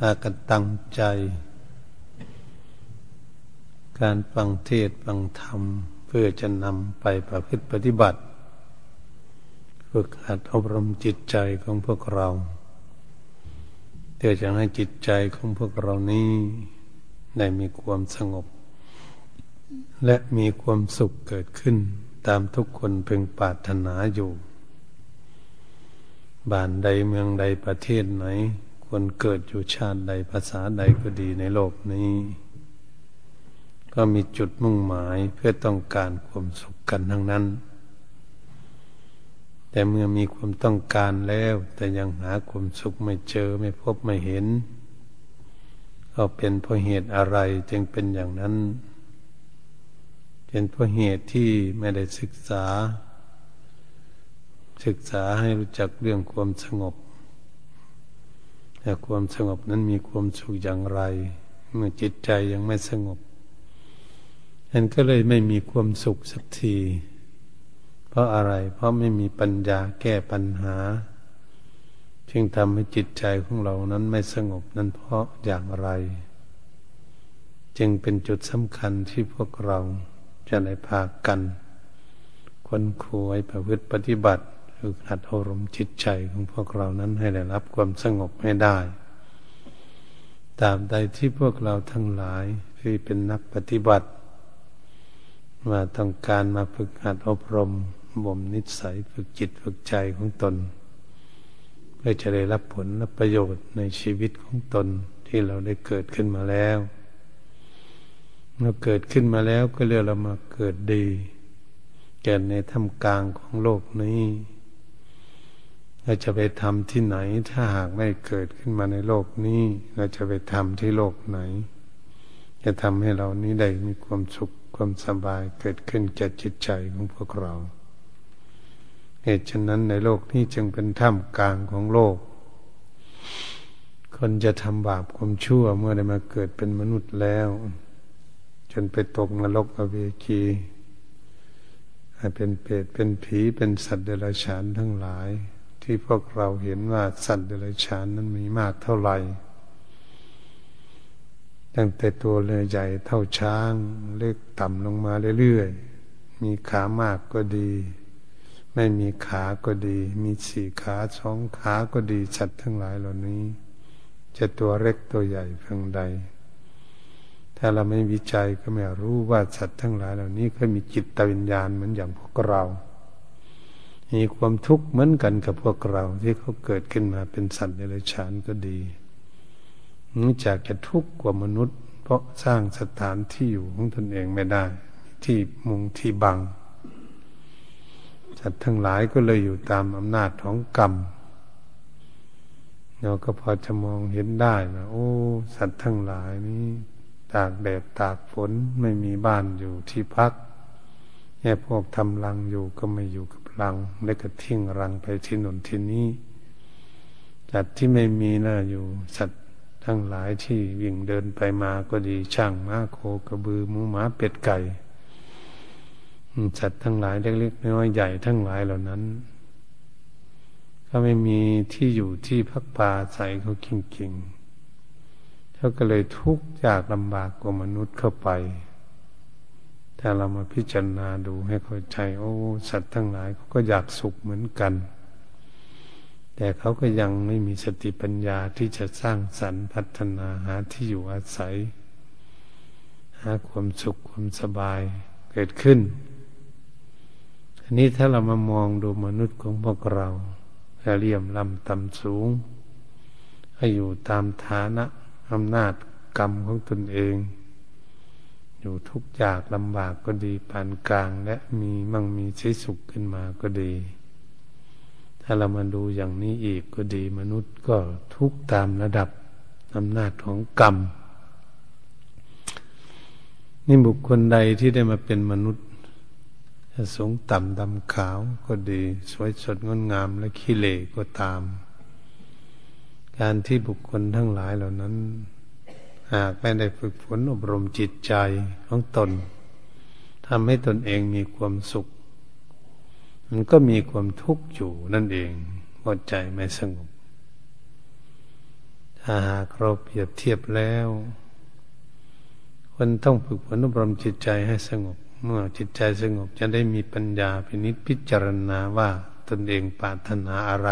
อากันตั้งใจ การฟังเทศฟังธรรม เพื่อจะนำไปประพฤติปฏิบัติ ฝึกหัดอบรมจิตใจของพวกเราเพื่อจะให้จิตใจของพวกเรานี้ได้มีความสงบ และมีความสุขเกิดขึ้น ตามทุกคนเพ่งปรารถนาอยู่ บ้านใดเมืองใดประเทศไหน คนเกิดอยู่ชาติใดภาษาใดก็ดีในโลกนี้ ก็มีจุดมุ่งหมายเพื่อต้องการความสุขกันทั้งนั้น แต่เมื่อมีความต้องการแล้ว แต่ยังหาความสุขไม่เจอไม่พบไม่เห็น ก็เป็นเพราะเหตุอะไรจึงเป็นอย่างนั้น เป็นเพราะเหตุที่ไม่ได้ศึกษา ศึกษาให้รู้จักเรื่องความสงบ แต่ความสงบนั้นมีความสุขอย่างไร เมื่อจิตใจยังไม่สงบนันก็เลยไม่มีความสุขสักที เพราะอะไร เพราะไม่มีปัญญาแก้ปัญหา จึงทำให้จิตใจของเรานั้นไม่สงบนั้นเพราะอย่างไร จึงเป็นจุดสำคัญที่พวกเราจะได้พากันคนควยประพฤติปฏิบัติ ฝึกหัดอารมณ์จิตใจของพวกเรานั้นให้ได้รับความสงบให้ได้ตามใดที่พวกเราทั้งหลายที่เป็นนักปฏิบัติมาต้องการมาฝึกหัดอบรมบ่มนิสัยฝึกจิตฝึกใจของตน เพื่อจะได้รับผลและประโยชน์ในชีวิตของตนที่เราได้เกิดขึ้นมาแล้วเราเกิดขึ้นมาแล้วก็เรียกเรามาเกิดดีเกิดในท่ามกลางของโลกนี้ เราจะไปทำที่ไหน ถ้าหากไม่เกิดขึ้นมาในโลกนี้ เราจะไปทำที่โลกไหน จะทำให้เรานี้ได้มีความสุขความสบายเกิดขึ้นแก่จิตใจของพวกเรา เหตุฉะนั้นในโลกนี้จึงเป็นท่ามกลางของโลก คนจะทำบาปความชั่วเมื่อได้มาเกิดเป็นมนุษย์แล้ว จนไปตกนรกอเวจีเป็นเปรตเป็นผีเป็นสัตว์เดรัจฉานทั้งหลาย ที่พวกเราเห็นว่าสัตว์เดรัจฉานนั้นมีมากเท่าไหร่ตั้งแต่ตัวเลยใหญ่เท่าช้าง เล็กต่ำลงมาเรื่อยๆ มีขามากก็ดี ไม่มีขาก็ดี มีสี่ขาสองขาก็ดีสัตว์ทั้งหลายเหล่านี้ จะตัวเล็กตัวใหญ่เพียงใด ถ้าเราไม่วิจัยก็ไม่รู้ว่าสัตว์ทั้งหลายเหล่านี้ก็มีจิตวิญญาณเหมือนอย่างพวกเรา มีความทุกข์เหมือนกันกับพวกเรา ที่เขาเกิดขึ้นมาเป็นสัตว์เดรัจฉานก็ดีนอกจากจะทุกข์กว่ามนุษย์ เพราะสร้างสถานที่อยู่ของตนเองไม่ได้ ที่มุงที่บังสัตว์ทั้งหลายก็เลยอยู่ตามอำนาจของกรรมเราก็พอจะมองเห็นได้ว่าโอ้ สัตว์ทั้งหลายนี้ตากแดดตากฝนไม่มีบ้านอยู่ที่พักแค่พวกทำรังอยู่ก็ไม่อยู่กับ รัง แล้วก็ทิ้งรังไปที่นนที่นี้สัตว์ที่ไม่มีน่าอยู่ สัตว์ทั้งหลายที่วิ่งเดินไปมาก็ดีช่างม้าโคกระบือหมูหมาเป็ดไก่สัตว์ทั้งหลายเล็กๆน้อยใหญ่ทั้งหลายเหล่านั้น ก็ไม่มีที่อยู่ที่พักปาใส่เขาจริงๆเขาก็เลยทุกข์ยากลำบากกว่ามนุษย์เข้าไป ถ้าเรามาพิจารณาดูให้เข้าใจ โอ้สัตว์ทั้งหลายเขาก็อยากสุขเหมือนกัน แต่เขาก็ยังไม่มีสติปัญญาที่จะสร้างสรรค์พัฒนาหาที่อยู่อาศัย หาความสุขความสบายเกิดขึ้น อันนี้ถ้าเรามามองดูมนุษย์ของพวกเราเรียมลำต่ำสูง ให้อยู่ตามฐานะอำนาจกรรมของตนเอง อยู่ทุกข์ยากลำบากก็ดีปานกลาง และมีมั่งมีใช้สุขขึ้นมาก็ดี ถ้าเรามาดูอย่างนี้อีกก็ดี มนุษย์ก็ทุกตามระดับอำนาจของกรรม นี่บุคคลใดที่ได้มาเป็นมนุษย์สูงต่ำดำขาวก็ดี สวยสดงดงามและขี้เละก็ตาม การที่บุคคลทั้งหลายเหล่านั้น หากไม่ได้ฝึกฝนอบรมจิตใจของตนทำให้ตนเองมีความสุข มันก็มีความทุกข์อยู่นั่นเองหัวใจไม่สงบ ถ้าหากเราเปรียบเทียบแล้วคนต้องฝึกฝนอบรมจิตใจให้สงบ เมื่อจิตใจสงบจะได้มีปัญญาพินิจพิจารณาว่าตนเองปรารถนาอะไร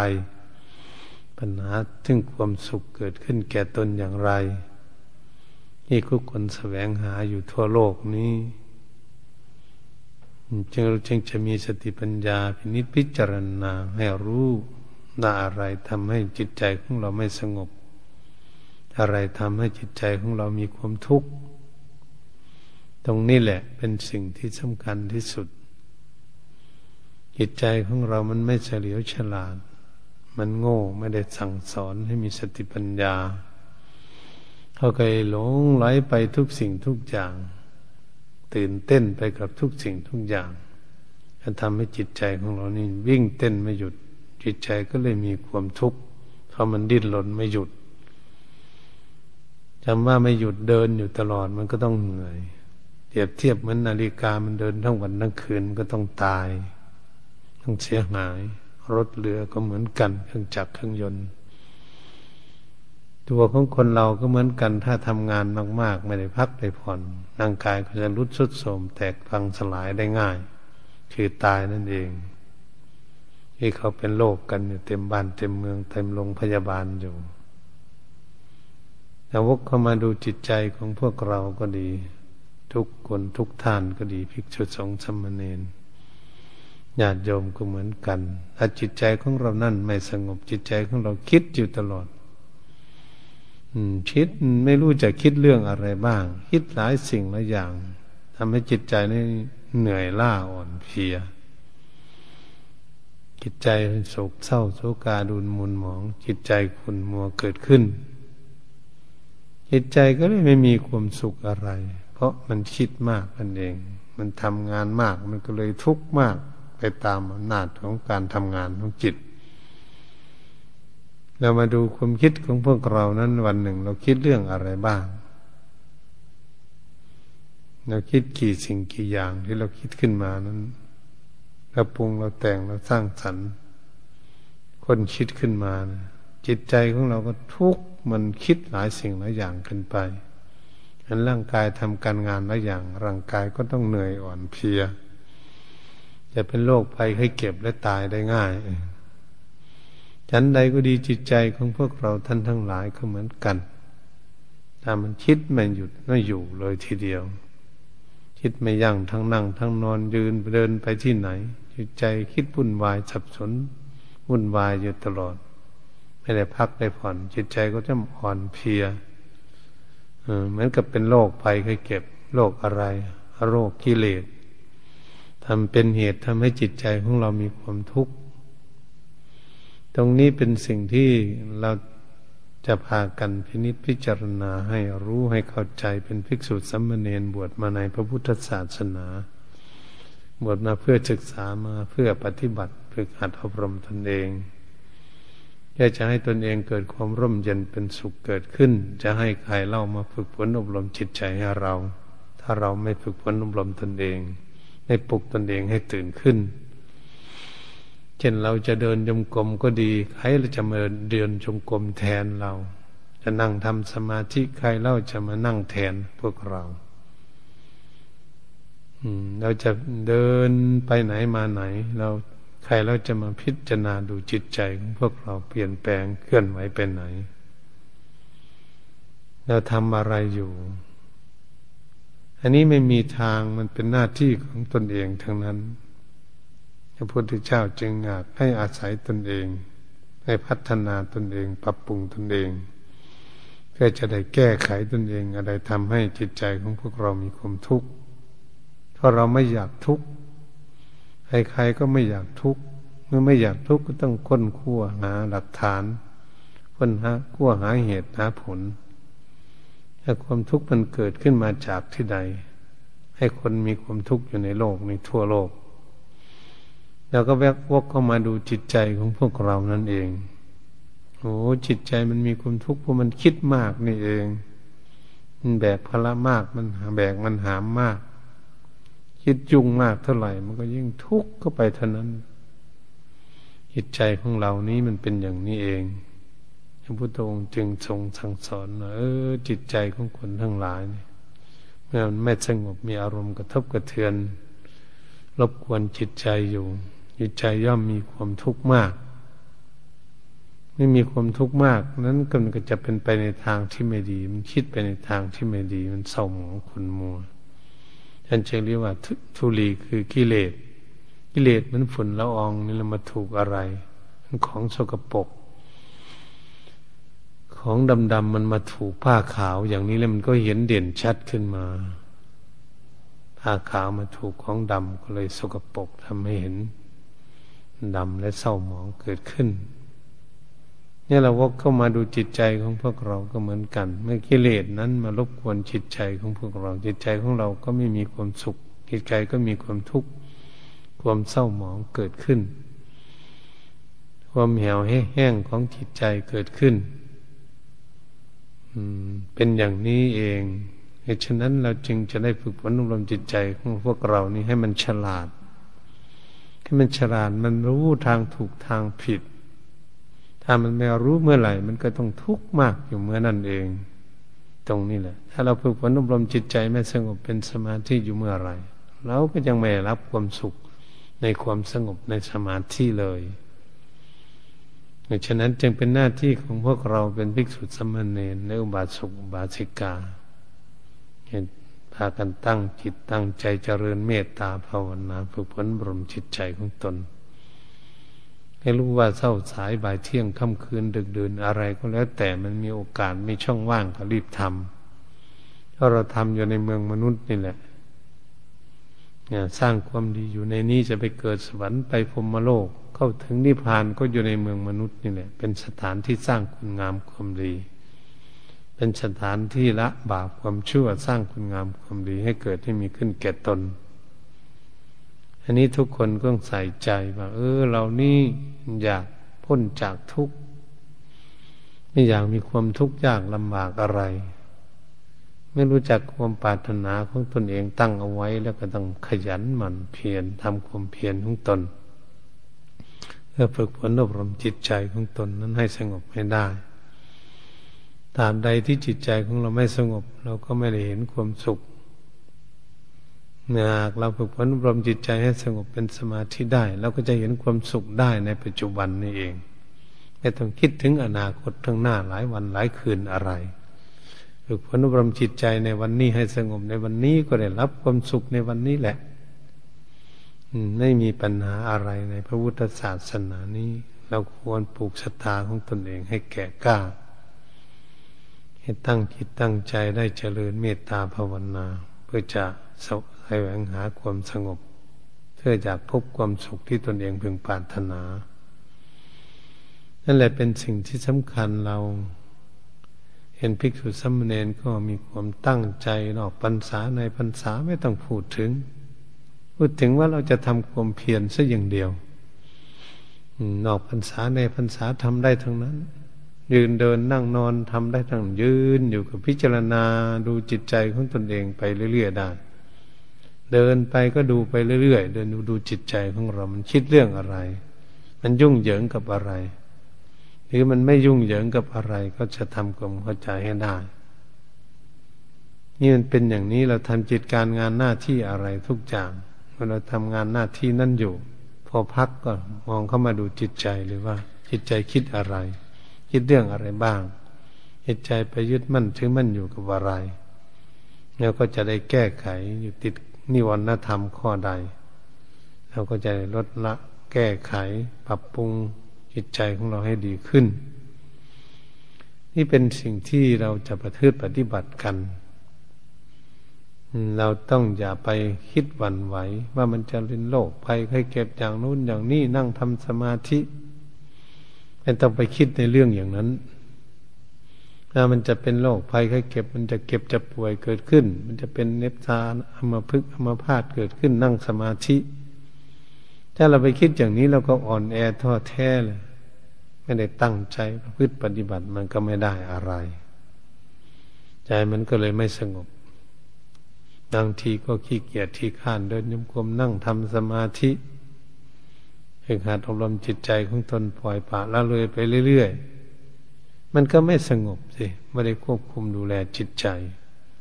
ปัญหาถึงความสุขเกิดขึ้นแก่ตนอย่างไร นี่ทุกคนแสวงหาอยู่ทั่วโลกนี้ จึงเราจึงจะมีสติปัญญาพินิจพิจารณาให้รู้ว่าอะไรทำให้จิตใจของเราไม่สงบ อะไรทำให้จิตใจของเรามีความทุกข์ ตรงนี้แหละเป็นสิ่งที่สำคัญที่สุด จิตใจของเรามันไม่เฉลียวฉลาด มันโง่ไม่ได้สั่งสอนให้มีสติปัญญา เขาเคยหลงไหลไปทุกสิ่งทุกอย่าง ตื่นเต้นไปกับทุกสิ่งทุกอย่างจะทำให้จิตใจของเรานี่วิ่งเต้นไม่หยุด จิตใจก็เลยมีความทุกข์เพราะมันดิ้นรนไม่หยุดจำว่าไม่หยุดเดินอยู่ตลอดมันก็ต้องเหนื่อยเทียบเทียบเหมือนนาฬิกามันเดินทั้งวันทั้งคืนก็ต้องตาย ต้องเสียหาย รถเรือก็เหมือนกันเครื่องจักรเครื่องยนต์ ตัวของคนเราก็เหมือนกัน ถ้าทำงานมากๆ ไม่ได้พักได้ผ่อนร่างกายก็จะรุดสุดโทมแตกพังสลายได้ง่าย คือตายนั่นเองที่เขาเป็นโรคกันอยู่เต็มบ้านเต็มเมืองเต็มโรงพยาบาลอยู่แต่วกเข้ามาดูจิตใจของพวกเราก็ดี ทุกคนทุกท่านก็ดีภิกษุสงฆ์สมณเณรญาติโยมก็เหมือนกัน ถ้าจิตใจของเรานั่นไม่สงบจิตใจของเราคิดอยู่ตลอด คิดไม่รู้จะคิดเรื่องอะไรบ้าง คิดหลายสิ่งหลายอย่างทำให้จิตใจนี่เหนื่อยล้าอ่อนเพลียจิตใจโศกเศร้าโศกาดุนมุนหมอง จิตใจขุ่นมัวเกิดขึ้น จิตใจก็เลยไม่มีความสุขอะไร เพราะมันคิดมากนั่นเอง มันทำงานมากมันก็เลยทุกข์มากไปตามอำนาจของการทำงานของจิต เรามาดูความคิดของพวกเรานั้นวันหนึ่ง เราคิดเรื่องอะไรบ้าง เราคิดกี่สิ่งกี่อย่างที่เราคิดขึ้นมานั้นเราปรุงเราแต่งเราสร้างสรรค์คนคิดขึ้นมานะจิตใจของเราก็ทุกมันคิดหลายสิ่งหลายอย่างขึ้นไปอันร่างกายทำการงานหลายอย่าง ร่างกายก็ต้องเหนื่อยอ่อนเพลีย จะเป็นโรคภัยไข้เก็บและตายได้ง่าย ฉันใดก็ดีจิตใจของพวกเราท่านทั้งหลายก็เหมือนกัน ถ้ามันคิดไม่หยุดไม่อยู่เลยทีเดียว คิดไม่ยั่งทั้งนั่ง ทั้งนอนยืนเดินไปที่ไหน จิตใจคิดวุ่นวายสับสนวุ่นวายอยู่ตลอด ไม่ได้พักได้ผ่อน จิตใจก็จะอ่อนเพลียเหมือนกับเป็นโรคภัยเคยเก็บโรคอะไรโรคกิเลสทำเป็นเหตุทำให้จิตใจของเรามีความทุกข์ ตรงนี้เป็นสิ่งที่เราจะพากันพินิจพิจารณาให้รู้ให้เข้าใจเป็นภิกษุสัมมเนนบวชมาในพระพุทธศาสนา บวชมาเพื่อศึกษามาเพื่อปฏิบัติฝึกหัดอบรมตนเองอยากจะให้ตนเองเกิดความร่มเย็นเป็นสุขเกิดขึ้น จะให้ใครเล่ามาฝึกฝนอบรมจิตใจให้เรา ถ้าเราไม่ฝึกฝนอบรมตนเองไม่ปลุกตนเองให้ตื่นขึ้น เช่นเราจะเดินจงกรมก็ดี ใครเราจะมาเดินจงกรมแทนเรา จะนั่งทำสมาธิใครเล่าจะมานั่งแทนพวกเราเราจะเดินไปไหนมาไหน เราใครเราจะมาพิจารณาดูจิตใจของพวกเราเปลี่ยนแปลงเคลื่อนไหวไปไหน เราทำอะไรอยู่ อันนี้ไม่มีทางมันเป็นหน้าที่ของตนเองทั้งนั้น พระพุทธเจ้าจึงอากให้อาศัยตนเอง ให้พัฒนาตนเอง ปรับปรุงตนเอง เพื่อจะได้แก้ไขตนเอง อะไรทำให้จิตใจของพวกเรามีความทุกข์เพราะเราไม่อยากทุกข์ใครๆก็ไม่อยากทุกข์เมื่อไม่อยากทุกข์ก็ต้องค้นคั่วหาหลักฐานค้นหาคั่วหาเหตุหาผลถ้าความทุกข์มันเกิดขึ้นมาจากที่ใด ให้คนมีความทุกข์อยู่ในโลกในทั่วโลก เราก็แวกวกเข้ามาดูจิตใจของพวกเรานั่นเองโอ้จิตใจมันมีความทุกข์เพราะมันคิดมากนี่เอง มันแบกภาระมากมันแบกมันหามมาก คิดยุ่งมากเท่าไหร่ มันก็ยิ่งทุกข์เข้าไปเท่านั้น จิตใจของเรานี้มันเป็นอย่างนี้เองพระพุทธองค์จึงทรงสั่งสอนเออ จิตใจของคนทั้งหลายนี่เมื่อมันไม่สงบมีอารมณ์กระทบกระเทือน รบกวนจิตใจอยู่ จิตใจย่อมมีความทุกข์มาก ไม่มีความทุกข์มาก นั้นก็จะเป็นไปในทางที่ไม่ดี มันคิดไปในทางที่ไม่ดี มันเศร้าหมองขุนมัวท่านจึงเรียกว่าทุลีคือกิเลสกิเลสมันฝุ่นละอองนี่เรามาถูกอะไร มันของสกปรกของดำๆมันมาถูกผ้าขาวอย่างนี้แล้วมันก็เห็นเด่นชัดขึ้นมา ผ้าขาวมาถูกของดำก็เลยสกปรกทำให้เห็น ดำและเศร้าหมองเกิดขึ้น เนี่ยเราวกเข้ามาดูจิตใจของพวกเราก็เหมือนกัน เมื่อกิเลสนั้นมารบกวนจิตใจของพวกเรา จิตใจของเราก็ไม่มีความสุข จิตใจก็มีความทุกข์ความเศร้าหมองเกิดขึ้น ความเหี่ยวแห้งของจิตใจเกิดขึ้นเป็นอย่างนี้เองเหตุฉะนั้นเราจึงจะได้ฝึกฝนอบรมจิตใจของพวกเรานี้ให้มันฉลาด ให้มันฉลาดมันรู้ทางถูกทางผิด ถ้ามันไม่รู้เมื่อไหร่ มันก็ต้องทุกข์มากอยู่เมื่อนั่นเอง ตรงนี้แหละ ถ้าเราฝึกฝนอบรมจิตใจไม่สงบเป็นสมาธิอยู่เมื่อไรเราก็ยังไม่รับความสุขในความสงบในสมาธิเลยฉะนั้นจึงเป็นหน้าที่ของพวกเราเป็นภิกษุสมณเณรและอุบาสกอุบาสิกาเห็น พากันตั้งจิตตั้งใจเจริญเมตตาภาวนาฝึกฝนบรมจิตใจของตน ให้รู้ว่าเศร้าสายบ่ายเที่ยงค่ำคืนดึกดื่นอะไรก็แล้ว แต่มันมีโอกาสมีช่องว่างก็รีบทำเพราะเราทำอยู่ในเมืองมนุษย์นี่แหละสร้างความดีอยู่ในนี้จะไปเกิดสวรรค์ไปพรมโลก เข้าถึงนิพพานก็อยู่ในเมืองมนุษย์นี่แหละเป็นสถานที่สร้างคุณงามความดี เป็นสถานที่ละบาปความชั่วสร้างคุณงามความดีให้เกิดให้มีขึ้นแก่ตน อันนี้ทุกคนก็ต้องใส่ใจว่าเออ เรานี่อยากพ้นจากทุกข์ไม่อยากมีความทุกข์ยากลำบากอะไร ไม่รู้จักความปรารถนาของตนเองตั้งเอาไว้แล้วก็ต้องขยันหมั่นเพียรทำความเพียรของตนเพื่อฝึกฝนอบรมจิตใจของตนนั้นให้สงบให้ได้ ตามใดที่จิตใจของเราไม่สงบ เราก็ไม่ได้เห็นความสุขหากเราฝึกฝนอบรมจิตใจให้สงบเป็นสมาธิได้เราก็จะเห็นความสุขได้ในปัจจุบันนี่เอง ไม่ต้องคิดถึงอนาคตข้างหน้าหลายวันหลายคืนอะไร ฝึกฝนอบรมจิตใจในวันนี้ให้สงบในวันนี้ก็ได้รับความสุขในวันนี้แหละไม่มีปัญหาอะไรในพระพุทธศาสนานี้ เราควรปลูกศรัทธาของตนเองให้แก่กล้า ให้ตั้งจิตตั้งใจได้เจริญเมตตาภาวนา เพื่อจะสแสวงหาความสงบ เพื่ออยากพบความสุขที่ตนเองพึงปรารถนา นั่นแหละเป็นสิ่งที่สำคัญเราเห็นภิกษุสัมเนนก็มีความตั้งใจนอกพรรษาในพรรษาไม่ต้องพูดถึง พูดถึงว่าเราจะทำความเพียรซะอย่างเดียวนอกพรรษาในพรรษาทำได้ทั้งนั้น ยืนเดินนั่งนอนทำได้ทั้งยืนอยู่กับพิจารณาดูจิตใจของตนเองไปเรื่อยๆได้เดินไปก็ดูไปเรื่อยๆเดินดูดูจิตใจของเรา มันคิดเรื่องอะไร มันยุ่งเหยิงกับอะไร หรือมันไม่ยุ่งเหยิงกับอะไร ก็จะทำความเข้าใจให้ได้ นี่มันเป็นอย่างนี้เราทำจิตการงานหน้าที่อะไรทุกอย่างเมื่อเราทำงานหน้าที่นั่นอยู่ พอพักก็มองเข้ามาดูจิตใจหรือว่า จิตใจคิดอะไร คิดเรื่องอะไรบ้างเหตุใจไปยึดมั่นถือมั่นอยู่กับอะไร แล้วก็จะได้แก้ไขอยู่ติดนิวรณธรรมข้อใดเราก็จะลดละแก้ไขปรับปรุงจิตใจของเราให้ดีขึ้น นี่เป็นสิ่งที่เราจะประพฤติปฏิบัติกัน เราต้องอย่าไปคิดหวั่นไหว ว่ามันจะเป็นโรคภัยไข้เก็บอย่างนู้นอย่างนี้นั่งทำสมาธิ ไม่ต้องไปคิดในเรื่องอย่างนั้นถ้ามันจะเป็นโรคภัยไข้เก็บ มันจะเก็บจะป่วยเกิดขึ้น มันจะเป็นเนบชาอมาพึกอมาพาดเกิดขึ้นนั่งสมาธิ ถ้าเราไปคิดอย่างนี้เราก็อ่อนแอท้อแท้เลยไม่ได้ตั้งใจประพฤติปฏิบัติมันก็ไม่ได้อะไร ใจมันก็เลยไม่สงบบางทีก็ขี้เกียจที่ข้านเดินยมกลมนั่งทำสมาธิ เองหัดอบรมจิตใจของตนปล่อยปละละเลยไปเรื่อยๆ มันก็ไม่สงบสิไม่ได้ควบคุมดูแลจิตใจ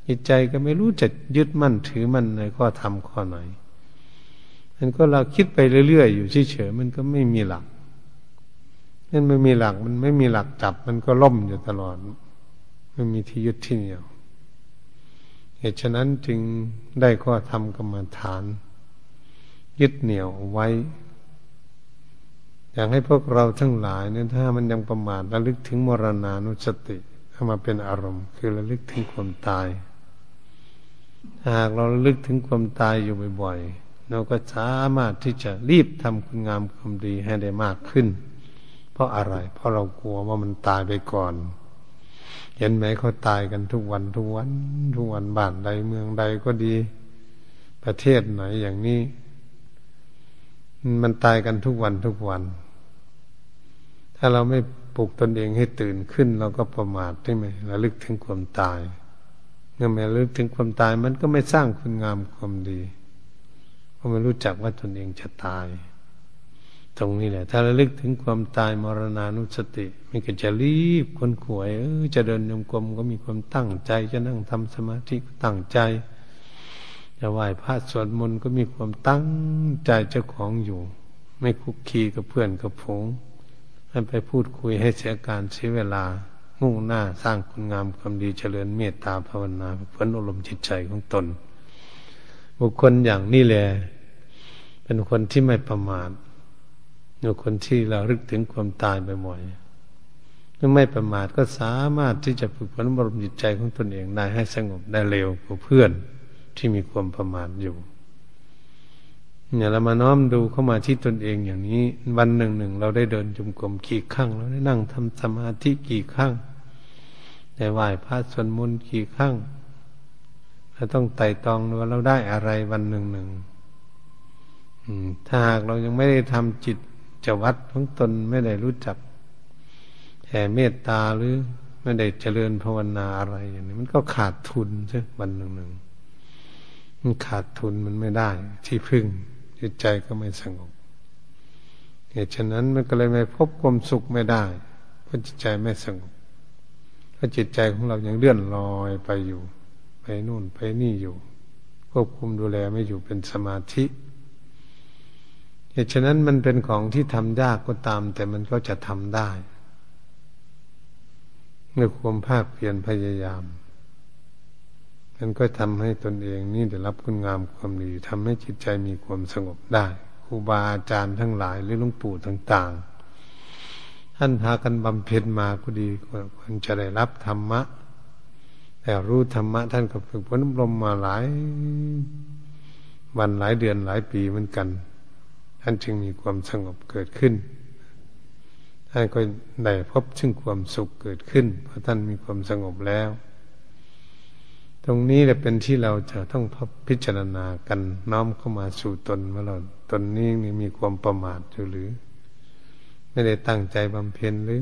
จิตใจก็ไม่รู้จะยึดมั่นถือมั่นในข้อธรรมข้อไหนมันก็เราคิดไปเรื่อยๆ อยู่เฉยๆมันก็ไม่มีหลักนั่นไม่มีหลักมันไม่มีหลักจับ มันก็ล่มอยู่ตลอดไม่มีที่ยึดที่เหนี่ยวเหตุฉะนั้นจึงได้ข้อธรรมกรรมฐาน ยึดเหนี่ยวไว้ อยากให้พวกเราทั้งหลายเนี่ยถ้ามันยังประมาทระลึกถึงมรณานุสติเข้ามาเป็นอารมณ์ คือระลึกถึงความตาย หากเราระลึกถึงความตายอยู่บ่อยๆ เราก็สามารถที่จะรีบทำคุณงามความดีให้ได้มากขึ้น เพราะอะไร เพราะเรากลัวว่ามันตายไปก่อน เห็นไหมเขาตายกันทุกวันทุกวัน ทุกวันบ้านใดเมืองใดก็ดี ประเทศไหนอย่างนี้ มันตายกันทุกวันทุกวัน ถ้าเราไม่ปลุกตนเองให้ตื่นขึ้น เราก็ประมาทใช่ไหมระลึกถึงความตายเมื่อไม่ระลึกถึงความตายมันก็ไม่สร้างคุณงามความดี เพราะไม่รู้จักว่าตนเองจะตาย ตรงนี้แหละ ถ้าระลึกถึงความตายมรณานุสติมันก็จะรีบคนขวยเออจะเดินยมกลมก็มีความตั้งใจ จะนั่งทำสมาธิก็ตั้งใจจะไหว้พระสวดมนต์ก็มีความตั้งใจเจ้าของอยู่ ไม่คุกคีกับเพื่อนกับผง ให้ไปพูดคุยให้เสียการเสียเวลามุ่งหน้าสร้างคุณงามความดีเจริญเมตตาภาวนาเพื่ออารมณ์จิตใจของตน บุคคลอย่างนี้แหละเป็นคนที่ไม่ประมาทอยู่คนที่เราลึกถึงความตายบ่อยๆถ้าไม่ประมาทก็สามารถที่จะฝึกฝนบรมจิตใจของตนเองได้ให้สงบได้เร็วกว่าเพื่อนที่มีความประมาทอยู่ เนี่ยเรามาน้อมดูเข้ามาที่ตนเองอย่างนี้ วันหนึ่งหนึ่งเราได้เดินจุมกลมกี่ครั้งเราได้นั่งทำสมาธิกี่ครั้งได้ไหว้พระสวดมนต์กี่ครั้งเราต้องไต่ตองว่าเราได้อะไรวันหนึ่งหนึ่งถ้าหากเรายังไม่ได้ทำจิตจวัดของตนไม่ได้รู้จักแผ่เมตตาหรือไม่ได้เจริญภาวนาอะไรอย่างนี้มันก็ขาดทุนใช่วันหนึ่งหนึ่งมันขาดทุนมันไม่ได้ที่พึ่ง จิตใจก็ไม่สงบเหตุฉะนั้นมันก็เลยไม่พบความสุขไม่ได้เพราะจิตใจไม่สงบเพราะจิตใจของเรายังเลื่อนลอยไปอยู่ ไปนู่นไปนี่อยู่ ควบคุมดูแลไม่อยู่เป็นสมาธิเหตุฉะนั้นมันเป็นของที่ทำยากก็ตาม แต่มันก็จะทำได้เมื่อความภาคเพียรพยายาม มันก็ทำให้ตนเองนี่ได้รับคุณงามความดีทำให้จิตใจมีความสงบได้ครูบาอาจารย์ทั้งหลายหรือหลวงปู่ต่าง ๆ ท่านพากันบำเพ็ญมาก็ดีควรจะได้รับธรรมะแต่รู้ธรรมะท่านก็ฝึกฝนอบรมมาหลายวันหลายเดือนหลายปีเหมือนกัน ท่านจึงมีความสงบเกิดขึ้นท่านก็ได้พบซึ่งความสุขเกิดขึ้น เพราะท่านมีความสงบแล้ว ตรงนี้แหละเป็นที่เราจะต้องพิจารณากันน้อมเข้ามาสู่ตนว่าเราตนนี้มีความประมาทอยู่หรือ ไม่ได้ตั้งใจบำเพ็ญหรือ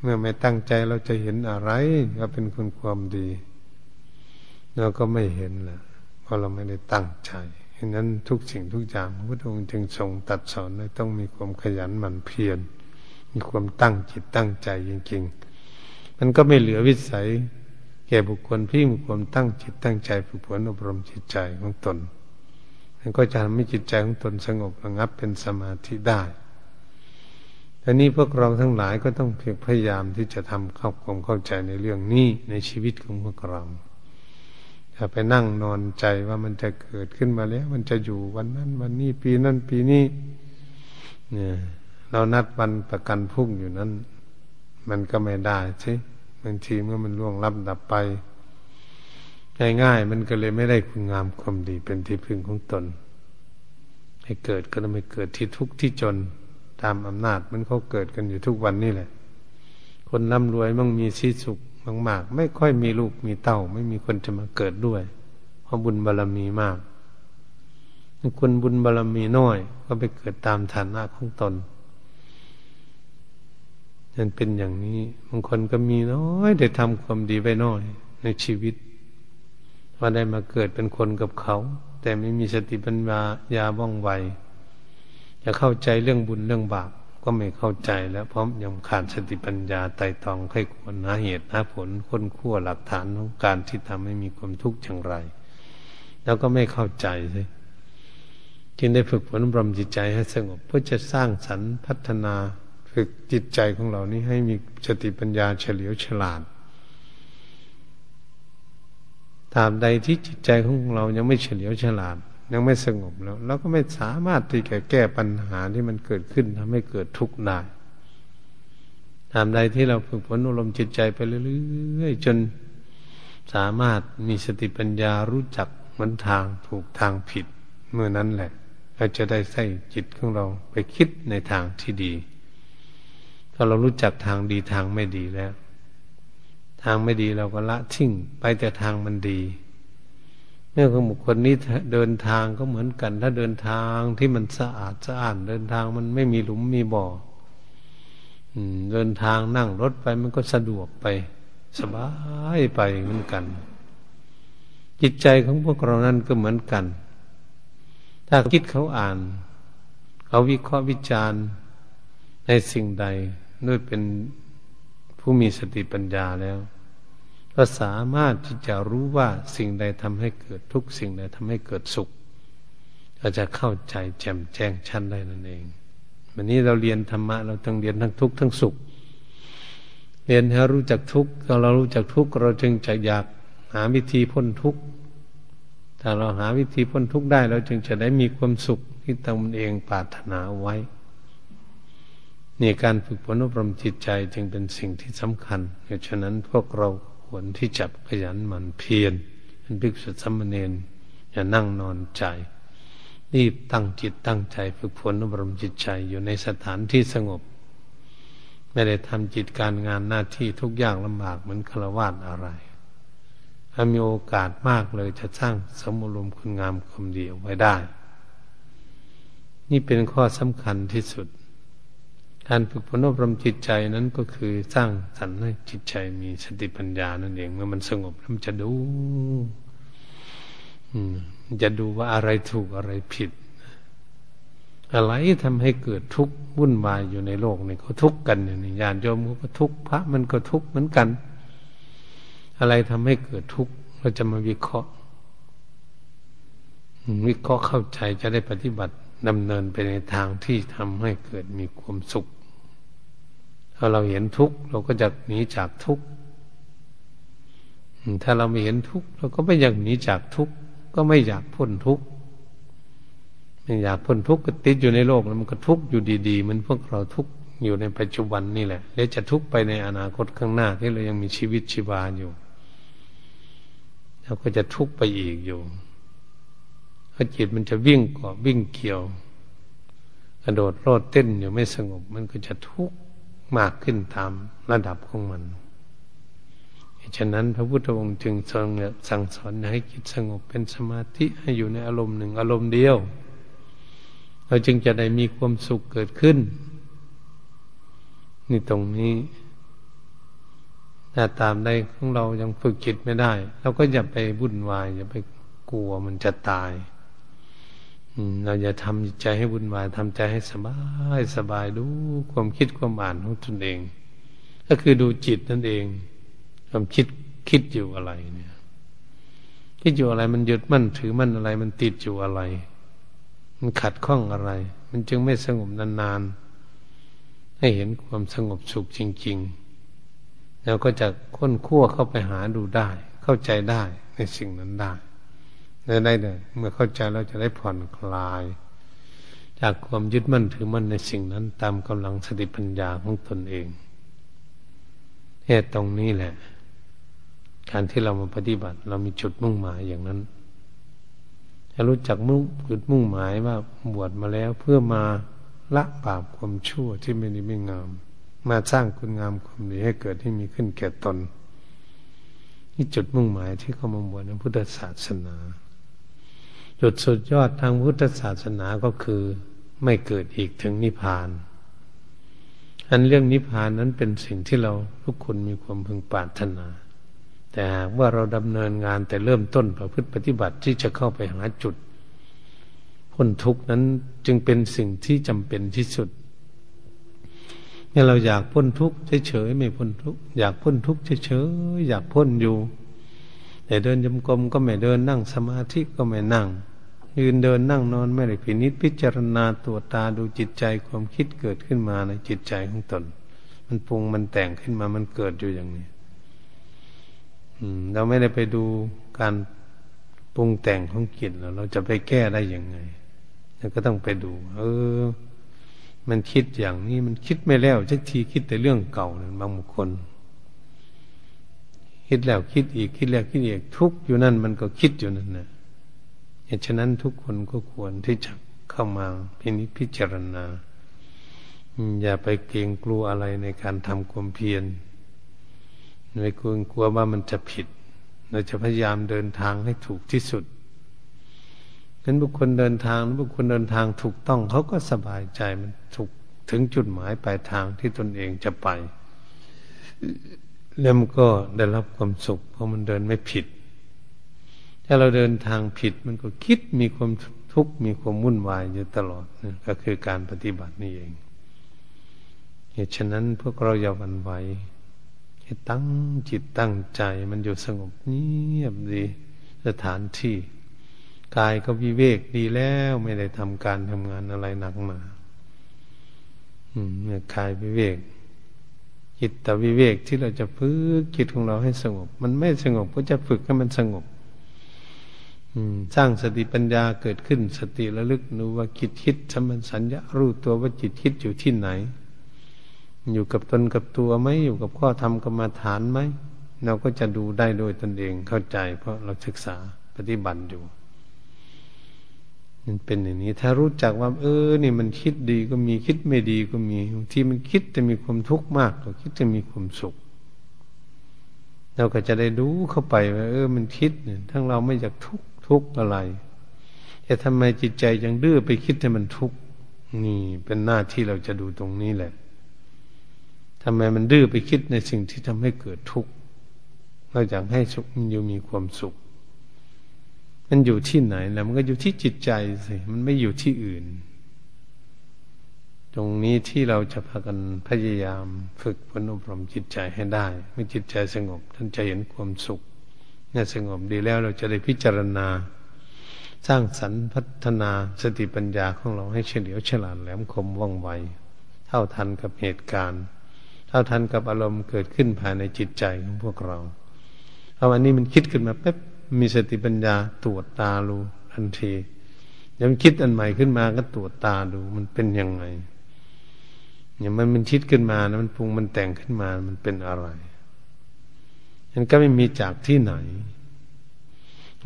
เมื่อไม่ตั้งใจเราจะเห็นอะไรก็เป็นคนความดีเราก็ไม่เห็นละเพราะเราไม่ได้ตั้งใจฉะนั้นทุกสิ่งทุกอย่างพระพุทธองค์จึงทรงตัดสอนให้ต้องมีความขยันหมั่นเพียรมีความตั้งจิตตั้งใจจริงๆมันก็ไม่เหลือวิสัย ก่บุคคลที่มีความตั้งจิตตั้งใจฝึกฝนอบรมจิตใจของตนมันก็จะทำให้จิตใจของตนสงบระงับเป็นสมาธิได้แต่นี้พวกเราทั้งหลายก็ต้องเพียรพยายามที่จะทำเข้าความเข้าใจในเรื่องนี้ในชีวิตของพวกเราอย่าไปนั่งนอนใจว่ามันจะเกิดขึ้นมาแล้ว มันจะอยู่วันนั้น วันนี้ปีนั้นปีนี้เนี่ยเรานัดวันประกันพรุ่งอยู่นั้น มันก็ไม่ได้ใช่ บางทีเมื่อมันล่วงลับดับไป ง่ายๆ มันก็เลยไม่ได้คุณงามความดีเป็นที่พึ่งของตน ให้เกิดก็ต้องไม่เกิดที่ทุกข์ที่จนตามอำนาจมันเขาเกิดกันอยู่ทุกวันนี่แหละ คนร่ำรวยมั่งมีชีสุขมากๆ ไม่ค่อยมีลูกมีเต้า ไม่มีคนจะมาเกิดด้วย เพราะบุญบารรมีมากคนบุญบารรมีน้อย ก็ไปเกิดตามฐานะของตน นั่นเป็นอย่างนี้บางคนก็มีน้อยได้ทำความดีไว้น้อย ในชีวิตว่าได้มาเกิดเป็นคนกับเขา แต่ไม่มีสติปัญญายาว่องไวจะเข้าใจเรื่องบุญเรื่องบาปก็ไม่เข้าใจแล้วเพราะยังขาดสติปัญญาไต่ตองให้ควรหาเหตุหาผลค้นคั่วหลักฐานของการที่ทำให้มีความทุกข์อย่างไร แล้วก็ไม่เข้าใจเลยจึงได้ฝึกฝนบรมจิตใจให้สงบเพื่อจะสร้างสรรค์พัฒนา ฝึกจิตใจของเรานี้ให้มีสติปัญญาเฉลียวฉลาดตาบใดที่จิตใจของเรายังไม่เฉลียวฉลาด ยังไม่สงบแล้วเราก็ไม่สามารถที่จะแก้ปัญหาที่มันเกิดขึ้นทำให้เกิดทุกข์ได้ตามใดที่เราฝึกฝนอารมณ์จิตใจไปเรื่อยๆจนสามารถมีสติปัญญารู้จักมันทางถูกทางผิด เมื่อนั้นแหละ เราจะได้ใส่จิตของเราไปคิดในทางที่ดี ถ้าเรารู้จักทางดีทางไม่ดีแล้ว ทางไม่ดีเราก็ละทิ้งไปแต่ทางมันดี เมื่อของบุคคลนี้เดินทางก็เหมือนกัน ถ้าเดินทางที่มันสะอาดสะอาดเดินทางมันไม่มีหลุมมีบ่อเดินทางนั่งรถไปมันก็สะดวกไป สบายไปเหมือนกัน จิตใจของพวกเรานั้นก็เหมือนกัน ถ้าคิดเขาอ่าน เขาวิเคราะห์วิจารณ์ในสิ่งใด ด้วยเป็นผู้มีสติปัญญาแล้ว ก็สามารถที่จะรู้ว่าสิ่งใดทำให้เกิดทุกสิ่งใดทำให้เกิดสุข ก็จะเข้าใจแจ่มแจ้งชั้นได้นั่นเอง วันนี้เราเรียนธรรมะเราต้องเรียนทั้งทุกข์ทั้งสุข เรียนให้รู้จักทุกข์เรารู้จักทุกข์เราจึงจะอยากหาวิธีพ้นทุกข์ถ้าเราหาวิธีพ้นทุกข์ได้เราจึงจะได้มีความสุขที่ตนเองปรารถนาไว้ นี่การฝึกฝนอบรมจิตใจจึงเป็นสิ่งที่สำคัญเพราะฉะนั้นพวกเราควรที่จะขยันหมั่นเพียรเป็นภิกษุสมณเณรอย่านั่งนอนใจรีบตั้งจิตตั้งใจฝึกฝนอบรมจิตใจอยู่ในสถานที่สงบ ไม่ได้ทำจิตการงานหน้าที่ทุกอย่างลำบากเหมือนฆราวาสอะไรถ้ามีโอกาสมากเลยจะสร้างสมุรมคุณงามความดีเอาไว้ได้ นี่เป็นข้อสำคัญที่สุด การฝึกฝนอบรมจิตใจนั้นก็คือสร้างสรรค์ให้จิตใจมีสติปัญญานั่นเอง เมื่อมันสงบมันจะดูจะดูว่าอะไรถูกอะไรผิด อะไรทำให้เกิดทุกข์วุ่นวายอยู่ในโลกนี่เขาทุกข์กันเนี่ยญาณโยมก็ทุกข์พระมันก็ทุกข์เหมือนกัน อะไรทำให้เกิดทุกข์เราจะมาวิเคราะห์วิเคราะห์เข้าใจจะได้ปฏิบัติ ดำเนินไปในทางที่ทำให้เกิดมีความสุข ถ้าเราเห็นทุกข์เราก็จะหนีจากทุกข์ ถ้าเราไม่เห็นทุกข์เราก็ไม่อยากหนีจากทุกข์ก็ไม่อยากพ้นทุกข์ ไม่อยากพ้นทุกข์ก็ติดอยู่ในโลกแล้วมันก็ทุกข์อยู่ดีๆมันพวกเราทุกข์อยู่ในปัจจุบันนี่แหละ แล้วจะทุกข์ไปในอนาคตข้างหน้าที่เรายังมีชีวิตชีวาอยู่เราก็จะทุกข์ไปอีกอยู่ ถ้าจิตมันจะวิ่งเกาะวิ่งเกี่ยว กระโดดโลดเต้นอยู่ไม่สงบ มันก็จะทุกข์มากขึ้นตามระดับของมันฉะนั้นพระพุทธองค์จึงทรงสั่งสอนให้จิตสงบเป็นสมาธิให้อยู่ในอารมณ์หนึ่งอารมณ์เดียว เราจึงจะได้มีความสุขเกิดขึ้น นี่ตรงนี้ถ้าตามใดของเรายังฝึกจิตไม่ได้ เราก็อย่าไปวุ่นวาย อย่าไปกลัวมันจะตาย เราอย่าทำใจให้วุ่นวายทำใจให้สบายสบายดูความคิดความอ่านของตนเอง ก็คือดูจิตนั่นเอง ความคิดคิดอยู่อะไรเนี่ยคิดอยู่อะไรมันหยึดมั่นถือมั่นอะไร มันติดอยู่อะไร มันขัดข้องอะไร มันจึงไม่สงบนานๆ ให้เห็นความสงบสุขจริง ๆ แล้วก็จะค้นคั่วเข้าไปหาดูได้ เข้าใจได้ในสิ่งนั้นได้ ได้ได้เลยเมื่อเข้าใจเราจะได้ผ่อนคลาย จากความยึดมั่นถือมั่นในสิ่งนั้น ตามกำลังสติปัญญาของตนเองเหตุตรงนี้แหละ การที่เรามาปฏิบัติ เรามีจุดมุ่งหมายอย่างนั้นจะรู้จักมุ่งจุดมุ่งหมายว่าบวชมาแล้วเพื่อมาละบาปความชั่วที่ไม่ดีไม่งาม มาสร้างคุณงามความดีให้เกิดให้มีขึ้นแก่ตนนี่จุดมุ่งหมายที่เขามาบวชในพุทธศาสนา จุดสุดยอดทางพุทธศาสนาก็คือไม่เกิดอีกถึงนิพพาน อันเรื่องนิพพานนั้นเป็นสิ่งที่เราทุกคนมีความพึงปรารถนา แต่หากว่าเราดำเนินงานแต่เริ่มต้นประพฤติปฏิบัติที่จะเข้าไปหาจุดพ้นทุกนั้นจึงเป็นสิ่งที่จำเป็นที่สุดเนี่ยเราอยากพ้นทุกข์เฉยๆไม่พ้นทุกข์อยากพ้นทุกข์เฉยๆอยากพ้นอยู่ แต่เดินจมกรมก็ไม่เดินนั่งสมาธิก็ไม่นั่ง ยืนเดินนั่งนอนไม่ได้พินิจพิจารณาตัวตาดูจิตใจความคิดเกิดขึ้นมาในจิตใจของตน มันปรุงมันแต่งขึ้นมามันเกิดอยู่อย่างนี้เราไม่ได้ไปดูการปรุงแต่งของจิตเราจะไปแก้ได้ยังไงเราก็ต้องไปดู เออ มันคิดอย่างนี้มันคิดไม่แล้วสักทีคิดแต่เรื่องเก่านั่นบางบุคคลคิดแล้วคิดอีกคิดแล้วคิดอีกทุกอยู่นั่นมันก็คิดอยู่นั่นนะ เหตุฉะนั้นทุกคนก็ควรที่จะเข้ามาพินิจพิจารณา อย่าไปเกรงกลัวอะไรในการทำความเพียรไม่กลัวกลัวว่ามันจะผิด เราจะพยายามเดินทางให้ถูกที่สุดนั้นบุคคลเดินทางบุคคลเดินทางถูกต้องเขาก็สบายใจมันถูกถึงจุดหมายปลายทางที่ตนเองจะไป แล้วมันก็ได้รับความสุขเพราะมันเดินไม่ผิด ถ้าเราเดินทางผิดมันก็คิดมีความทุกข์มีความวุ่นวายอยู่ตลอดนก็คือการปฏิบัตินี่เองเหตุฉะนั้นพวกเราอย่าวันไหวให้ตั้งจิตตั้งใจมันอยู่สงบเงียบดีสถานที่ กายก็วิเวกดีแล้วไม่ได้ทำการทำงานอะไรหนักมาอืมเนี่ยกายวิเวกจิตตวิเวกที่เราจะฝึกจิตของเราให้สงบ มันไม่สงบก็จะฝึกให้มันสงบ สร้างสติปัญญาเกิดขึ้นสติระลึกรู้ว่าจิตคิดสมันสัญญารู้ตัวว่าจิตคิดอยู่ที่ไหน อยู่กับตนกับตัวไหมอยู่กับข้อธรรมกรรมาฐานไหมเราก็จะดูได้โดยตนเองเข้าใจ เพราะเราศึกษาปฏิบัติอยู่มันเป็นอย่างนี้ ถ้ารู้จักว่า เออนี่มันคิดดีก็มีคิดไม่ดีก็มีที่มันคิดจะมีความทุกข์มากกว่าคิดจะมีความสุข เราก็จะได้รู้เข้าไปว่าเออ มันคิดเนี่ยทั้งเราไม่อยากทุกข์ ทุกข์อะไรแต่ทำไมจิตใจยังดื้อไปคิดให้มันทุกข์นี่เป็นหน้าที่เราจะดูตรงนี้แหละทำไมมันดื้อไปคิดในสิ่งที่ทำให้เกิดทุกข์เราอยากให้สุขมันอยู่มีความสุข มันอยู่ที่ไหนแล้วมันก็อยู่ที่จิตใจสิมันไม่อยู่ที่อื่น ตรงนี้ที่เราจะพากันพยายามฝึกพนอบรมจิตใจให้ได้ เมื่อจิตใจสงบท่านจะเห็นความสุข เนี่ยสงบดีแล้วเราจะได้พิจารณา สร้างสรรพัฒนาสติปัญญาของเราให้เฉลียวฉลาดแหลมคมว่องไว เท่าทันกับเหตุการณ์ เท่าทันกับอารมณ์เกิดขึ้นภายในจิตใจของพวกเราเอาอันนี้มันคิดขึ้นมาแป๊บมีสติปัญญาตรวจตาดูทันทียังคิดอันใหม่ขึ้นมาก็ตรวจตาดูมันเป็นยังไงอย่างมันมันคิดขึ้นมานะมันปรุงมันแต่งขึ้นมามันเป็นอะไร มันก็ไม่มีจากที่ไหน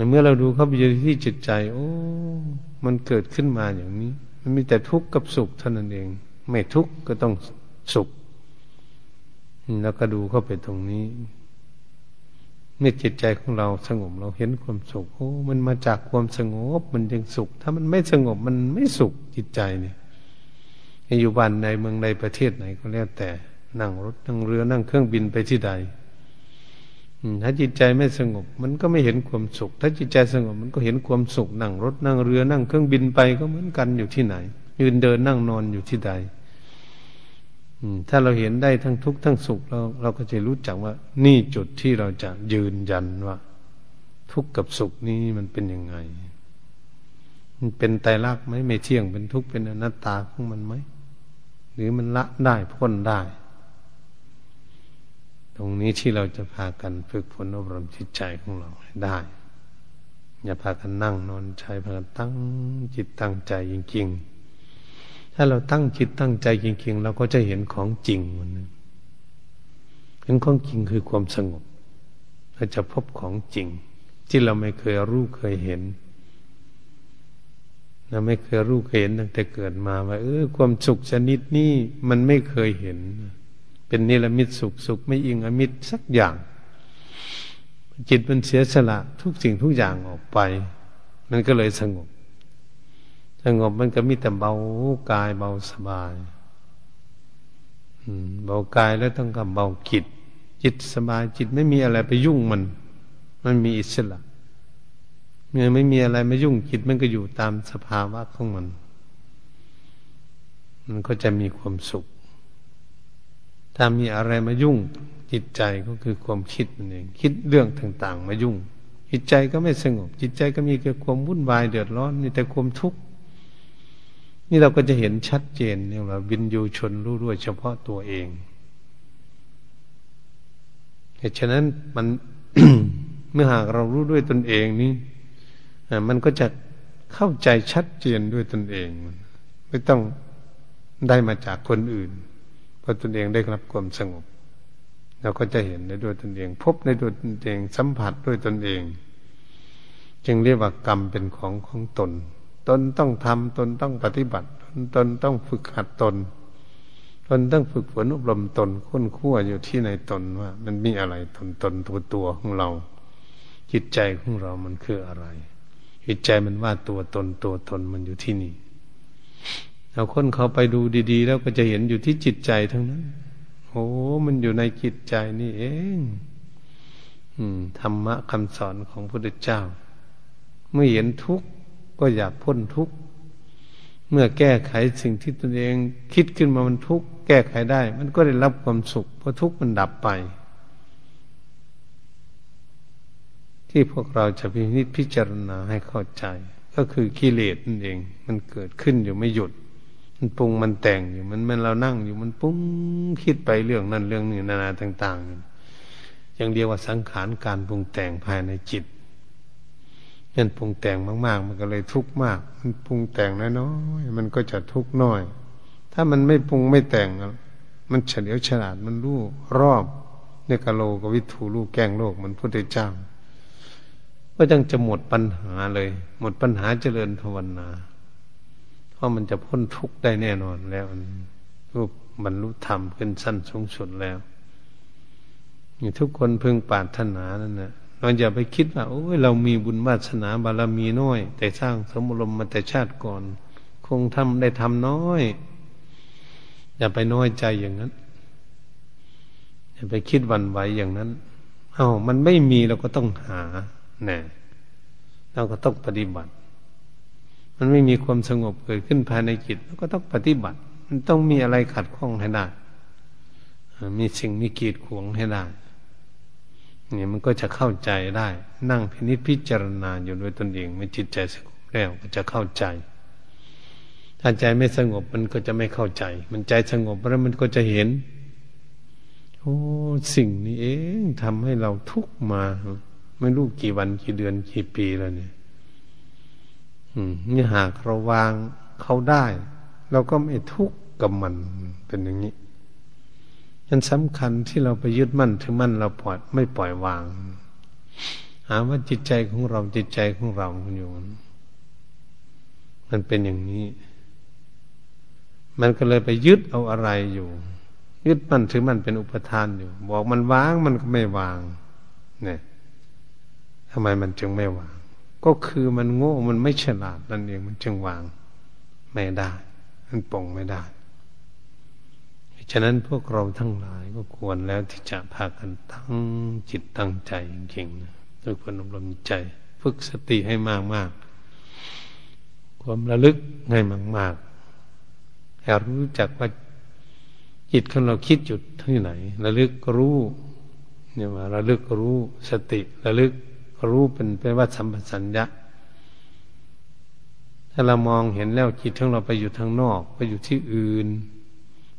เมื่อเราดูเข้าไปที่จิตใจ โอ้ มันเกิดขึ้นมาอย่างนี้ มันมีแต่ทุกข์กับสุขเท่านั้นเอง ไม่ทุกข์ก็ต้องสุข แล้วก็ดูเข้าไปตรงนี้เมื่อจิตใจของเราสงบเราเห็นความสุขโอ้มันมาจากความสงบมันจึงสุข ถ้ามันไม่สงบมันไม่สุขจิตใจเนี่ยอยู่บ้านในเมืองใดประเทศไหนก็แล้วแต่ นั่งรถนั่งเรือนั่งเครื่องบินไปที่ใด ถ้าจิตใจไม่สงบ มันก็ไม่เห็นความสุข ถ้าจิตใจสงบมันก็เห็นความสุขนั่งรถนั่งเรือนั่งเครื่องบินไปก็เหมือนกันอยู่ที่ไหน ยืนเดินนั่งนอนอยู่ที่ใดถ้าเราเห็นได้ทั้งทุกข์ทั้งสุขเราเราก็จะรู้จักว่า นี่จุดที่เราจะยืนยันว่า ทุกข์กับสุขนี้มันเป็นยังไง มันเป็นไตรลักษณ์ไหมไม่เที่ยงเป็นทุกข์เป็นอนัตตาของมันไหมหรือมันละได้พ้นได้ ตรงนี้ที่เราจะพากันฝึกฝนอบรมจิตใจของเราได้ อย่าพากันนั่งนอนใช้พากันตั้งจิตตั้งใจจริง ๆ ถ้าเราตั้งจิตตั้งใจจริง ๆ เราก็จะเห็นของจริงมันเห็นของจริงคือความสงบเราจะพบของจริง ที่เราไม่เคยรู้เคยเห็นเราไม่เคยรู้เคยเห็นตั้งแต่เกิดมาว่าเออความสุขชนิดนี้มันไม่เคยเห็น เป็นนิรมิตสุขสุขไม่อิงอมิตรสักอย่าง จิตมันเสียสละทุกสิ่งทุกอย่างออกไป มันก็เลยสงบ สงบมันก็มีแต่เบากายเบาสบายเบากายแล้วต้องกับเบาจิต จิตสบายจิตไม่มีอะไรไปยุ่งมัน มันมีอิสระเมื่อไม่มีอะไรมายุ่งจิตมันก็อยู่ตามสภาวะของมัน มันก็จะมีความสุข ถ้ามีอะไรมายุ่ง จิตใจก็คือความคิดนั่นเองคิดเรื่องต่างๆ มายุ่ง จิตใจก็ไม่สงบ จิตใจก็มีแต่ความวุ่นวายเดือดร้อนมีแต่ความทุกข์นี่เราก็จะเห็นชัดเจนเนี่ยว่าวินยูชนรู้ด้วยเฉพาะตัวเองเหตุฉะนั้นมันเมื่อหากเรารู้ด้วยตนเองนี่มันก็จะเข้าใจชัดเจนด้วยตนเอง ไม่ต้องได้มาจากคนอื่น เพราะตนเองได้รับความสงบเราก็จะเห็นได้ด้วยตนเอง พบในด้วยตนเองสัมผัสด้วยตนเอง จึงเรียกว่ากรรมเป็นของของตน ตนต้องทำตนต้องปฏิบัติตนต้องฝึกหัดตน ตนต้องฝึกฝนอบรมตนค้นคั่วอยู่ที่ในตนว่า มันมีอะไรตนตนตัวตัวของเรา จิตใจของเรามันคืออะไรจิตใจมันว่าตัวตนตัวตนมันอยู่ที่นี่ เอาค้นเขาไปดูดีๆ แล้วก็จะเห็นอยู่ที่จิตใจทั้งนั้นโอ้มันอยู่ในจิตใจนี่เองธรรมะคำสอนของพระพุทธเจ้า เมื่อเห็นทุกข์ก็อยากพ้นทุกข์เมื่อแก้ไขสิ่งที่ตนเองคิดขึ้นมามันทุกข์แก้ไขได้ มันก็ได้รับความสุขเพราะทุกข์มันดับไป ที่พวกเราจะพินิจพิจารณาให้เข้าใจ ก็คือกิเลสนั่นเอง มันเกิดขึ้นอยู่ไม่หยุด มันปรุงมันแต่งอยู่มันมันเรานั่งอยู่มันปุ้งคิดไปเรื่องนั้นเรื่องนี้นานาต่างๆอย่างเดียวว่าสังขารการปรุงแต่งภายในจิตนั่นปรุงแต่งมาก ๆ มันก็เลยทุกข์มาก มันปรุงแต่งน้อยๆมันก็จะทุกข์น้อย ถ้ามันไม่ปรุงไม่แต่งมันเฉลียวฉลาดมันรู้รอบเนกโลกวิถูรู้แกงโลกมันพุทธเจ้าก็ยังจะหมดปัญหาเลย หมดปัญหาเจริญภาวนา เพราะมันจะพ้นทุกข์ได้แน่นอนแล้วรูปบรรลุธรรมขึ้นสั้นสูงสุดแล้วทุกคนพึงปรารถนานั่นนะเราอย่าไปคิดว่าโอ้ยเรามีบุญวาสนาบารมีน้อย แต่สร้างสมุรมมาแต่ชาติก่อน คงทำได้ทำน้อย อย่าไปน้อยใจอย่างนั้น อย่าไปคิดวันไหวอย่างนั้น เอา้ามันไม่มีเราก็ต้องหานะเราก็ต้องปฏิบัติ มันไม่มีความสงบเกิดขึ้นภายในจิตเราก็ต้องปฏิบัติ มันต้องมีอะไรขัดข้องให้ได้มีสิ่งมีกีดขวงให้ได้นี่มันก็จะเข้าใจได้ นั่งพินิจพิจารณาอยู่ด้วยตนเองมันจิตใจสงบแล้วก็จะเข้าใจ ถ้าใจไม่สงบมันก็จะไม่เข้าใจ มันใจสงบแล้วมันก็จะเห็น โอ้สิ่งนี้เองทำให้เราทุกมา ไม่รู้กี่วันกี่เดือนกี่ปีแล้วเนี่ย นี่หากเราวางเขาได้ เราก็ไม่ทุกข์กับมันเป็นอย่างนี้ยันสำคัญที่เราไปยึดมั่นถือมั่นเราปล่อยไม่ปล่อยวาง หาว่าจิตใจของเราจิตใจของเราอยู่มันเป็นอย่างนี้ มันก็เลยไปยึดเอาอะไรอยู่ ยึดมั่นถือมั่นเป็นอุปทานอยู่ บอกมันวางมันก็ไม่วาง เนี่ยทำไมมันจึงไม่วาง ก็คือมันโง่มันไม่ฉลาดนั่นเองมันจึงวางไม่ได้มันปองไม่ได้ฉะนั้นพวกเราทั้งหลายก็ควรแล้วที่จะพากันตั้งจิตตั้งใจจริงๆด้วยคนอบรมใจ ฝึกสติให้มากมากความระลึกให้มากมากให้รู้จักว่าจิตของเราคิดจุดที่ไหน ระลึกรู้เนี่ยว่าระลึกรู้สติระลึก รู้เป็นเป็นว่าสัมปสัญญะถ้าเรามองเห็นแล้วจิตของเราไปอยู่ทางนอก ไปอยู่ที่อื่น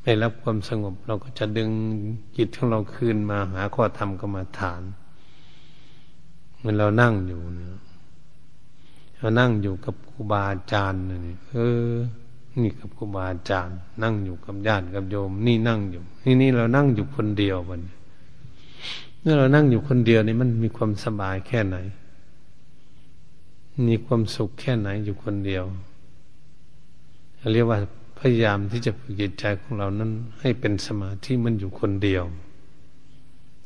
ไม่รับความสงบ เราก็จะดึงจิตของเราคืนมาหาข้อธรรมกรรมฐานเหมือนเรานั่งอยู่เนี่ยเรานั่งอยู่กับครูบาอาจารย์นี่เออ นี่กับครูบาอาจารย์ นั่งอยู่กับญาติกับโยม นี่นั่งอยู่ นี่นี่เรานั่งอยู่คนเดียววันเมื่อเรานั่งอยู่คนเดียวนี่มันมีความสบายแค่ไหน มีความสุขแค่ไหนอยู่คนเดียวเรียกว่าพยายามที่จะฝึกจิตใจของเรานั้น ให้เป็นสมาธิมันอยู่คนเดียว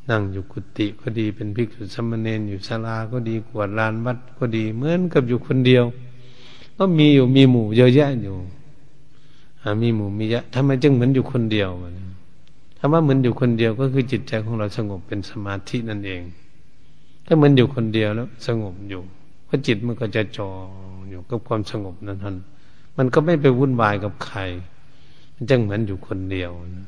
นั่งอยู่กุฏิก็ดีเป็นภิกษุสมณเณรอยู่ศาลาก็ดีกวดลานวัดก็ดีเหมือนกับอยู่คนเดียว ก็มีอยู่มีหมู่เยอะแยะอยู่มีหมู่มีเยอะทำไมจึงเหมือนอยู่คนเดียว คำว่าเหมือนอยู่คนเดียวก็คือจิตใจของเราสงบเป็นสมาธินั่นเอง ถ้าเหมือนอยู่คนเดียวแล้ว สงบอยู่เพราะจิตมันก็จะจออยู่กับความสงบนั้นท่านมันก็ไม่ไปวุ่นวายกับใคร มันจึงเหมือนอยู่คนเดียวนะ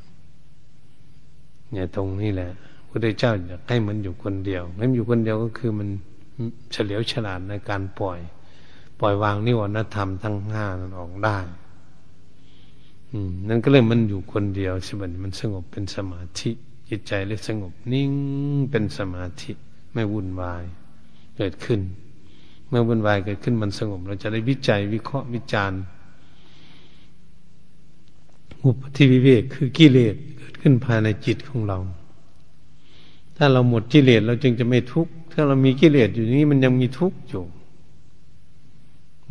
เนี่ยตรงนี้แหละพระเจ้าอยากให้มันอยู่คนเดียวให้มันอยู่คนเดียวก็คือมันเฉลียวฉลาดในการปล่อย ปล่อยวางนิวรณธรรมทั้งห้านั้นออกได้ นั่นก็เลยมันอยู่คนเดียวสิบันมันสงบเป็นสมาธิ จิตใจเลยสงบนิ่งเป็นสมาธิ ไม่วุ่นวายเกิดขึ้น เมื่อวุ่นวายเกิดขึ้นมันสงบ เราจะได้วิจัยวิเคราะห์วิจารณ์อุปธิวิเวกคือกิเลสเกิดขึ้นภายในจิตของเรา ถ้าเราหมดกิเลสเราจึงจะไม่ทุกข์ถ้าเรามีกิเลสอยู่นี้มันยังมีทุกข์อยู่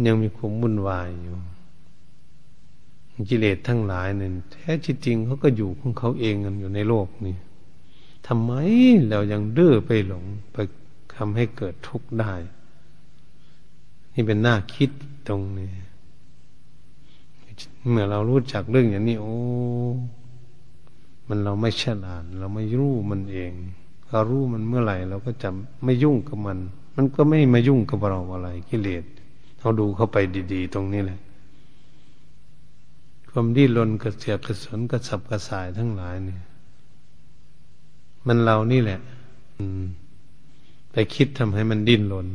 ยังมีความวุ่นวายอยู่ กิเลสทั้งหลายเนี่ยแท้จริงเขาก็อยู่ของเขาเองกันอยู่ในโลกนี่ทำไมเรายังดื้อไปหลงไปทำให้เกิดทุกข์ได้ นี่เป็นหน้าคิดตรงนี้เมื่อเรารู้จักเรื่องอย่างนี้ โอ้ มันเราไม่ฉลาด เราไม่รู้มันเองเรารู้มันเมื่อไหร่ เราก็จะไม่ยุ่งกับมัน มันก็ไม่มายุ่งกับเราอะไรกิเลสเราดูเข้าไปดี ๆ ตรงนี้แหละ ความดิ้นรนกระเสียกระสนกระสับกระส่ายทั้งหลายเนี่ย มันเรานี่แหละไปคิดทำให้มันดิ้นรน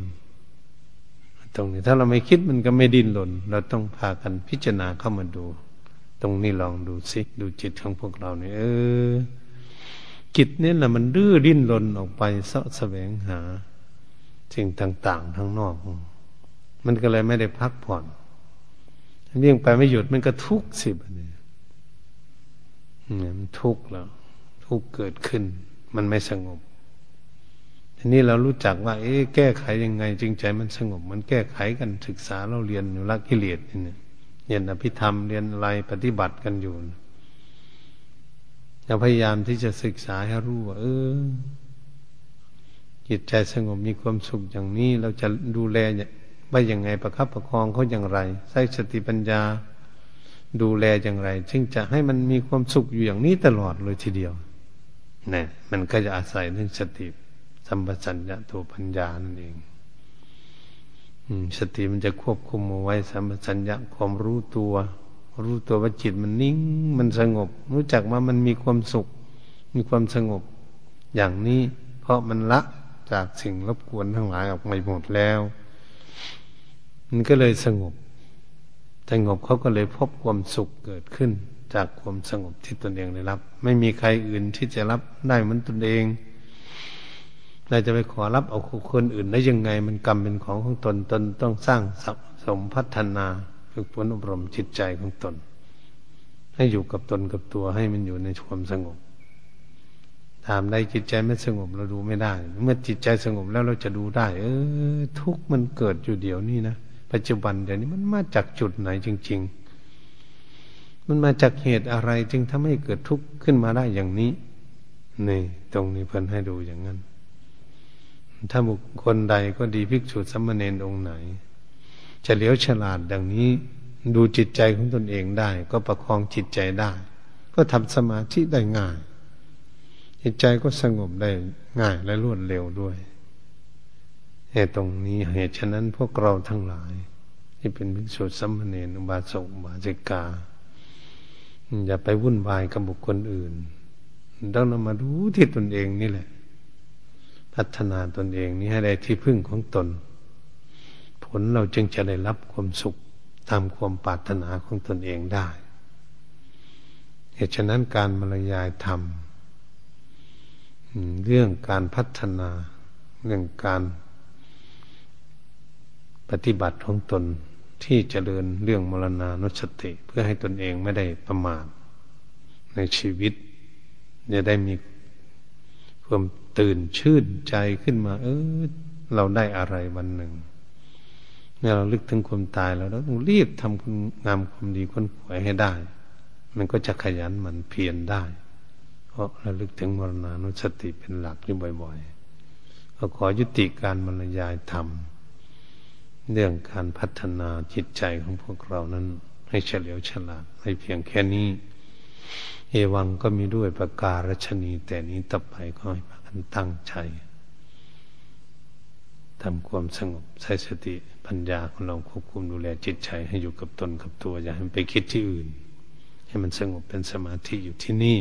ตรงนี้ ถ้าเราไม่คิดมันก็ไม่ดิ้นรนเราต้องพากันพิจารณาเข้ามาดู ตรงนี้ลองดูสิดูจิตของพวกเราเนี่ยเออจิตนี่แหละมันดื้อดิ้นรนออกไปเสาะแสวงหาสิ่งต่าง ๆทั้งนอก มันก็เลยไม่ได้พักผ่อน เลี้ยงไปไม่หยุดมันก็ทุกข์สิบอันนี้มันทุกข์แล้ว ทุกข์เกิดขึ้น มันไม่สงบทีนี้เรารู้จักว่า เอ๊ะแก้ไขยังไง จึงใจมันสงบ มันแก้ไขกันศึกษาเราเรียนอยู่ละกิเลสนี่ยเรียนอภิธรรมเรียนอะไรปฏิบัติกันอยู่เราพยายามที่จะศึกษาให้รู้ว่าเออจิตใจสงบมีความสุขอย่างนี้ เราจะดูแล ว่าย่างไงประคับประคองเขาอย่างไร ใช้สติปัญญาดูแลอย่างไรจึงจะให้มันมีความสุขอยู่อย่างนี้ตลอดเลยทีเดียวนี่มันก็จะอาศัยเรื่องสติสัมปชัญญะตัวปัญญานั่นเองสติมันจะควบคุมเอาไว้สัมปชัญญะความรู้ตัว รู้ตัวว่าจิตมันนิ่ง มันสงบ รู้จักว่ามันมีความสุข มีความสงบ อย่างนี้ เพราะมันละจากสิ่งรบกวนทั้งหลายออกไปหมดแล้ว มันก็เลยสงบ สงบเขาก็เลยพบความสุขเกิดขึ้น จากความสงบที่ตนเองได้รับ ไม่มีใครอื่นที่จะรับได้เหมือนตนเองเราจะไปขอรับเอาคนอื่นได้ยังไง มันกรรมเป็นของของตนตนต้องสร้างสะสมพัฒนาฝึกฝนอบรมจิตใจของตน ให้อยู่กับตนกับตัวให้มันอยู่ในความสงบถามได้จิตใจไม่สงบเราดูไม่ได้ เมื่อจิตใจสงบแล้วเราจะดูได้ เออ ทุกมันเกิดอยู่เดี๋ยวนี้นะ ปัจจุบันเดี๋ยวนี้มันมาจากจุดไหนจริง ๆ มันมาจากเหตุอะไรจึงทำให้เกิดทุกข์ขึ้นมาได้อย่างนี้นี่ตรงนี้เพิ่นให้ดูอย่างนั้น ถ้าบุคคลใดก็ดีภิกษุสัมมเนนองค์ไหนจะเลียวฉลาดดังนี้ ดูจิตใจของตนเองได้ ก็ประคองจิตใจได้ ก็ทำสมาธิได้ง่าย จิตใจก็สงบได้ง่ายและรวดเร็วด้วย ตุตรงนี้เหตุฉะนั้นพวกเราทั้งหลาย ที่เป็นภิกษุสัมมเนนอุบาสกบาสิกา อย่าไปวุ่นวายกับบุคคลอื่น ต้องนำมาดูที่ตนเองนี่แหละ พัฒนาตนเองนี้ให้ได้ที่พึ่งของตน ผลเราจึงจะได้รับความสุขตามความปรารถนาของตนเองได้เหตุฉะนั้นการบรรยายธรรม เรื่องการพัฒนา เรื่องการ ปฏิบัติของตนที่เจริญเรื่องมรณานุสติ เพื่อให้ตนเองไม่ได้ประมาทในชีวิต จะได้มีความตื่นชื่นใจขึ้นมา เออเราได้อะไรวันหนึ่งเมื่อเราลึกถึงความตายแล้วเราต้องรีบทำคุณงามความดีคนป่วยให้ได้ มันก็จะขยันมันเพียรได้ เพราราะระลึกถึงมรณานุสติเป็นหลักอยู่บ่อยๆก็ขอยุติการบรรยายธรรม เรื่องการพัฒนาจิตใจของพวกเรานั้น ให้เฉลียวฉลาดให้เพียงแค่นี้ เอวังก็มีด้วยประการชนี แต่นี้ต่อไปก็ให้พากันตั้งใจทำความสงบใช้สติปัญญาของเราควบคุมดูแลจิตใจให้อยู่กับตนกับตัว อย่าให้มันไปคิดที่อื่น ให้มันสงบเป็นสมาธิอยู่ที่นี่